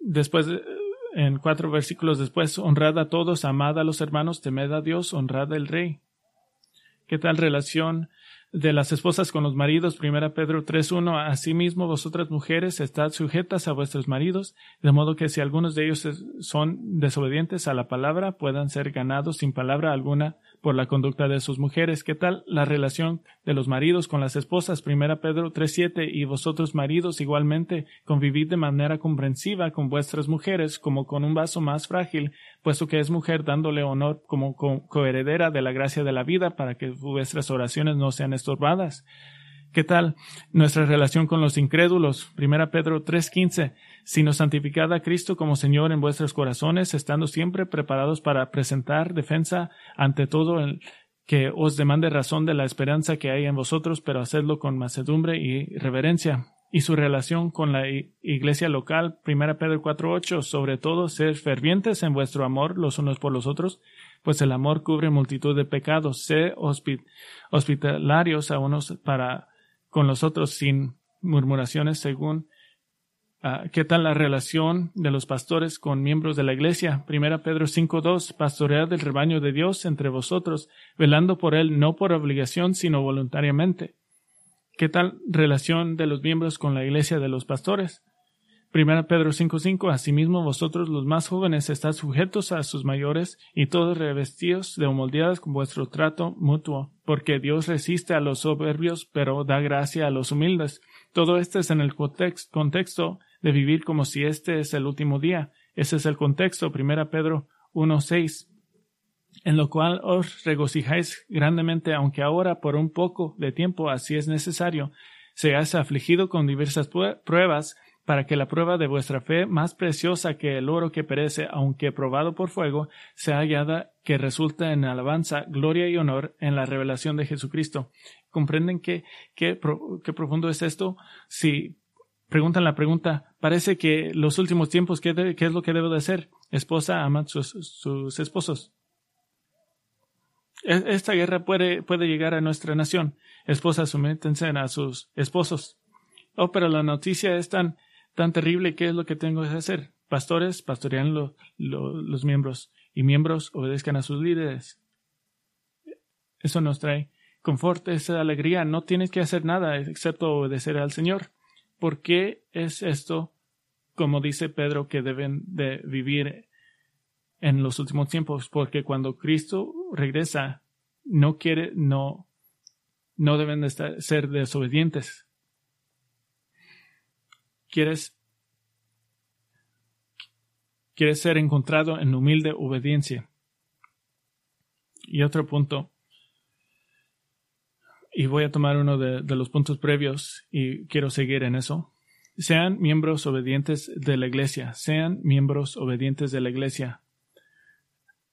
Speaker 1: Después, en cuatro versículos después, honrad a todos, amad a los hermanos, temed a Dios, honrad al rey. ¿Qué tal relación de las esposas con los maridos, primera Pedro 3.1, asimismo vosotras mujeres estad sujetas a vuestros maridos, de modo que si algunos de ellos son desobedientes a la palabra, puedan ser ganados sin palabra alguna por la conducta de sus mujeres. ¿Qué tal la relación de los maridos con las esposas? Primera Pedro 3.7 y vosotros maridos igualmente convivid de manera comprensiva con vuestras mujeres como con un vaso más frágil, puesto que es mujer dándole honor como coheredera de la gracia de la vida para que vuestras oraciones no sean estorbadas. ¿Qué tal nuestra relación con los incrédulos? Primera Pedro 3:15, sino santificad a Cristo como Señor en vuestros corazones, estando siempre preparados para presentar defensa ante todo el que os demande razón de la esperanza que hay en vosotros, pero hacedlo con macedumbre y reverencia. Y su relación con la iglesia local, Primera Pedro 4:8, sobre todo ser fervientes en vuestro amor los unos por los otros, pues el amor cubre multitud de pecados. Sé hospitalarios a unos para con los otros sin murmuraciones según ah, qué tal la relación de los pastores con miembros de la iglesia. Primera Pedro 5.2 pastorear del rebaño de Dios entre vosotros, velando por él no por obligación sino voluntariamente. ¿Qué tal relación de los miembros con la iglesia de los pastores? Primera Pedro 5:5 Asimismo vosotros los más jóvenes estad sujetos a sus mayores y todos revestidos de humildad con vuestro trato mutuo, porque Dios resiste a los soberbios, pero da gracia a los humildes. Todo esto es en el contexto de vivir como si este es el último día. Ese es el contexto, Primera Pedro 1:6 en lo cual os regocijáis grandemente, aunque ahora por un poco de tiempo, así es necesario, seáis afligido con diversas pruebas, para que la prueba de vuestra fe, más preciosa que el oro que perece, aunque probado por fuego, sea hallada que resulta en alabanza, gloria y honor en la revelación de Jesucristo. ¿Comprenden qué, qué, qué profundo es esto? Si preguntan la pregunta, parece que los últimos tiempos, ¿qué, qué es lo que debo de hacer? Esposa, ama sus, sus esposos. E, esta guerra puede, puede llegar a nuestra nación. Esposas, sométense a sus esposos. Oh, pero la noticia es tan tan terrible, ¿qué es lo que tengo que hacer? Pastores, pastorean los miembros y miembros obedezcan a sus líderes. Eso nos trae confort, esa alegría. No tienes que hacer nada excepto obedecer al Señor. ¿Por qué es esto, como dice Pedro, que deben de vivir en los últimos tiempos? Porque cuando Cristo regresa, no quiere, no, no deben de ser desobedientes quieres, quieres ser encontrado en humilde obediencia. Y otro punto, y voy a tomar uno de, de los puntos previos y quiero seguir en eso. Sean miembros obedientes de la iglesia, sean miembros obedientes de la iglesia.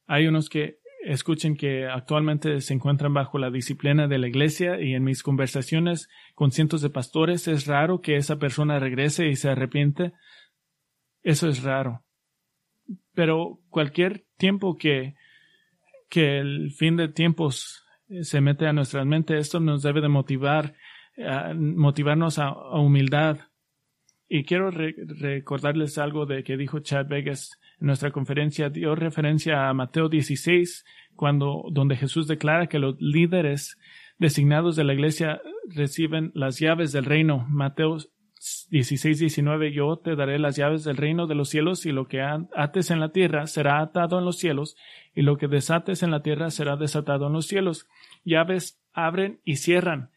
Speaker 1: Hay unos que escuchen que actualmente se encuentran bajo la disciplina de la iglesia y en mis conversaciones con cientos de pastores es raro que esa persona regrese y se arrepiente. Eso es raro. Pero cualquier tiempo que, que el fin de tiempos se mete a nuestra mente, esto nos debe de motivar, motivarnos a, humildad. Y quiero recordarles algo de que dijo Chad Vegas nuestra conferencia dio referencia a Mateo 16, cuando, donde Jesús declara que los líderes designados de la iglesia reciben las llaves del reino. Mateo 16, 19, yo te daré las llaves del reino de los cielos y lo que ates en la tierra será atado en los cielos y lo que desates en la tierra será desatado en los cielos. Llaves abren y cierran.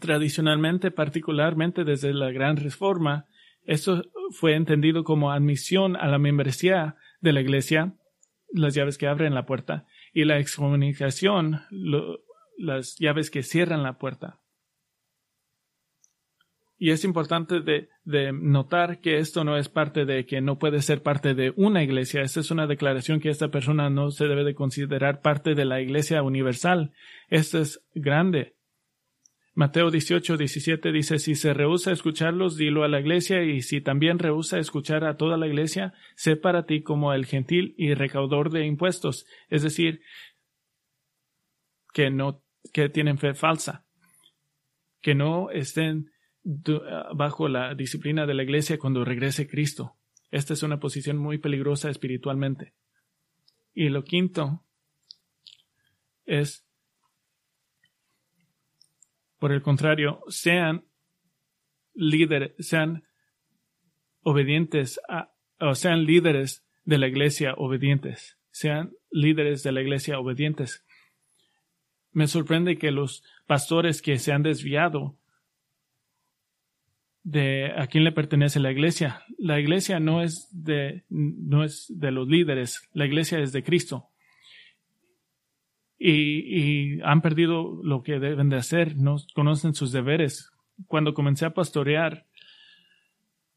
Speaker 1: Tradicionalmente, particularmente desde la gran reforma, esto fue entendido como admisión a la membresía de la iglesia, las llaves que abren la puerta, y la excomunicación, las llaves que cierran la puerta. Y es importante de, de, notar que esto no es parte de que no puede ser parte de una iglesia. Esta es una declaración que esta persona no se debe de considerar parte de la iglesia universal. Esto es grande. Mateo 18, 17 dice, si se rehúsa escucharlos, dilo a la iglesia, y si también rehúsa escuchar a toda la iglesia, sé para ti como el gentil y recaudador de impuestos, es decir, que no, que tienen fe falsa, que no estén bajo la disciplina de la iglesia cuando regrese Cristo. Esta es una posición muy peligrosa espiritualmente. Y lo quinto es por el contrario, sean líderes, sean obedientes a, o sean líderes de la iglesia obedientes, sean líderes de la iglesia obedientes. Me sorprende que los pastores que se han desviado de a quién le pertenece la iglesia. La iglesia no es de, no es de los líderes, la iglesia es de Cristo y, han perdido lo que deben de hacer, no conocen sus deberes. Cuando comencé a pastorear,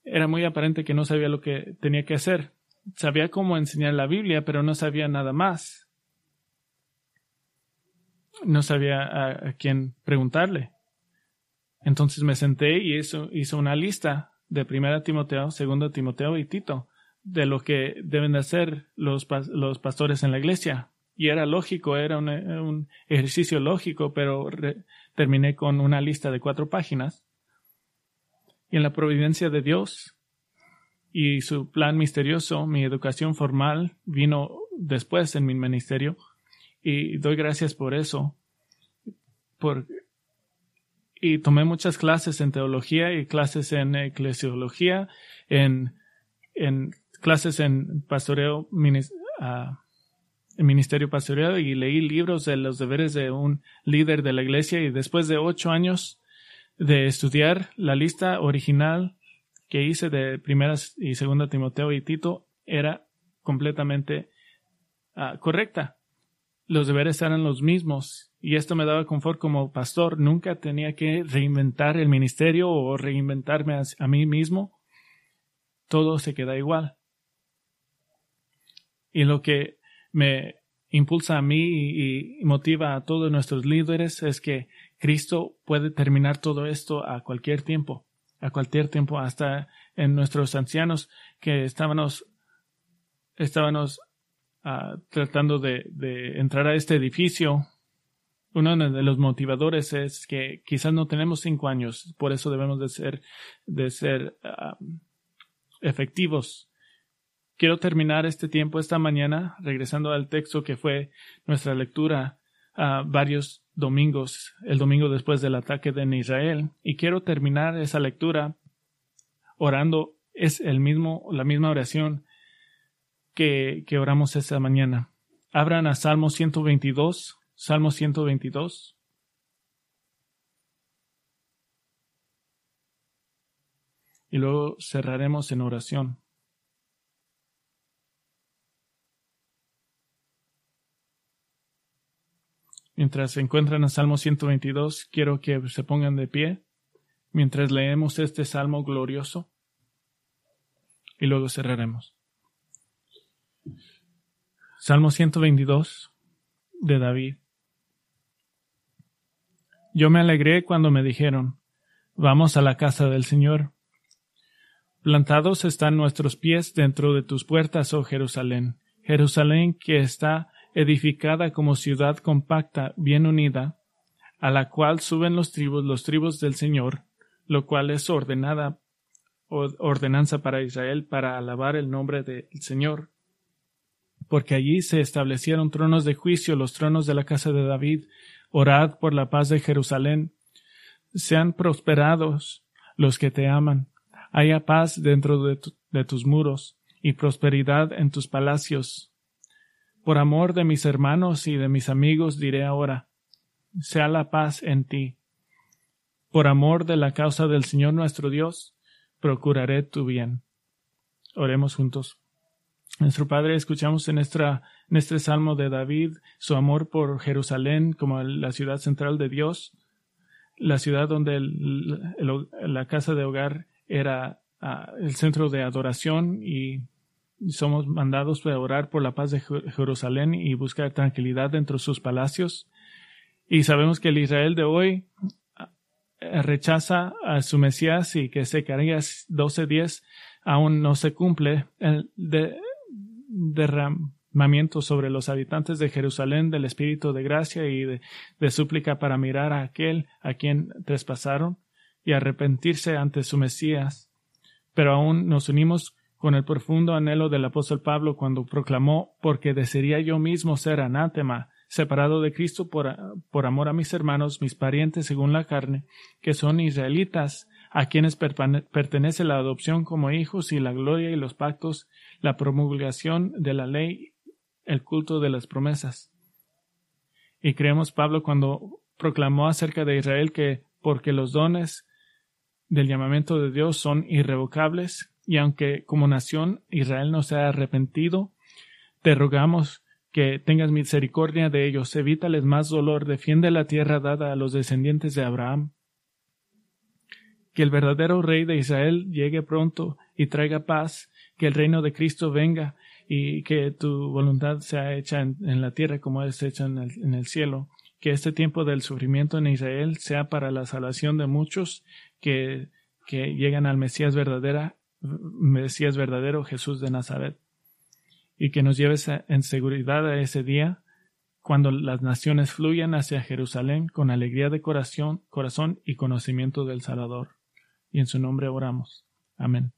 Speaker 1: era muy aparente que no sabía lo que tenía que hacer. Sabía cómo enseñar la Biblia, pero no sabía nada más. No sabía a, quién preguntarle. Entonces me senté y hizo, hizo una lista de primera Timoteo, segunda Timoteo y Tito de lo que deben de hacer los, los pastores en la iglesia y era lógico, era un, ejercicio lógico, pero terminé con una lista de cuatro páginas. Y en la providencia de Dios y su plan misterioso, mi educación formal vino después en mi ministerio y doy gracias por eso. Por, y tomé muchas clases en teología y clases en eclesiología, en, en clases en pastoreo, en ministerio pastoreado y leí libros de los deberes de un líder de la iglesia y después de ocho años de estudiar la lista original que hice de primeras y segunda Timoteo y Tito era completamente uh, correcta. Los deberes eran los mismos y esto me daba confort como pastor. Nunca tenía que reinventar el ministerio o reinventarme a, a mí mismo. Todo se queda igual. Y lo que me impulsa a mí y motiva a todos nuestros líderes es que Cristo puede terminar todo esto a cualquier tiempo, a cualquier tiempo, hasta en nuestros ancianos que estábamos, estábamos uh, tratando de, entrar a este edificio. Uno de los motivadores es que quizás no tenemos cinco años, por eso debemos de ser, de ser uh, efectivos Quiero terminar este tiempo esta mañana regresando al texto que fue nuestra lectura a varios domingos, el domingo después del ataque de Israel, y quiero terminar esa lectura orando es el mismo la misma oración que, que oramos esta mañana. Abran a Salmo 122, Salmo 122. Y luego cerraremos en oración. Mientras se encuentran en Salmo 122, quiero que se pongan de pie mientras leemos este salmo glorioso y luego cerraremos. Salmo 122 de David. Yo me alegré cuando me dijeron, vamos a la casa del Señor. Plantados están nuestros pies dentro de tus puertas, oh Jerusalén, Jerusalén que está edificada como ciudad compacta, bien unida, a la cual suben los tribus, los tribus del Señor, lo cual es ordenada ordenanza para Israel para alabar el nombre del Señor. Porque allí se establecieron tronos de juicio, los tronos de la casa de David. Orad por la paz de Jerusalén. Sean prosperados los que te aman. Haya paz dentro de, de tus muros y prosperidad en tus palacios. Por amor de mis hermanos y de mis amigos diré ahora, sea la paz en ti. Por amor de la causa del Señor nuestro Dios, procuraré tu bien. Oremos juntos. Nuestro Padre, escuchamos en, este salmo de David su amor por Jerusalén como la ciudad central de Dios, la ciudad donde la casa de hogar era ah, el centro de adoración y somos mandados a orar por la paz de Jerusalén y buscar tranquilidad dentro de sus palacios. Y sabemos que el Israel de hoy eh, rechaza a su Mesías y que Zacarías 12:10 aún no se cumple el derramamiento sobre los habitantes de Jerusalén del Espíritu de gracia y de, de súplica para mirar a aquel a quien traspasaron y arrepentirse ante su Mesías. Pero aún nos unimos con el profundo anhelo del apóstol Pablo cuando proclamó porque desearía yo mismo ser anátema, separado de Cristo por, por, amor a mis hermanos, mis parientes según la carne, que son israelitas, a quienes pertenece la adopción como hijos y la gloria y los pactos, la promulgación de la ley, el culto de las promesas. Y creemos Pablo cuando proclamó acerca de Israel que porque los dones del llamamiento de Dios son irrevocables, y aunque como nación Israel no se ha arrepentido, te rogamos que tengas misericordia de ellos, evítales más dolor, defiende la tierra dada a los descendientes de Abraham. Que el verdadero rey de Israel llegue pronto y traiga paz, que el reino de Cristo venga y que tu voluntad sea hecha en, la tierra como es hecha en el, en el cielo. Que este tiempo del sufrimiento en Israel sea para la salvación de muchos que, que llegan al Mesías verdadera Mesías verdadero, Jesús de Nazaret, y que nos lleves en seguridad a ese día cuando las naciones fluyan hacia Jerusalén con alegría de corazón, corazón y conocimiento del Salvador. Y en su nombre oramos. Amén.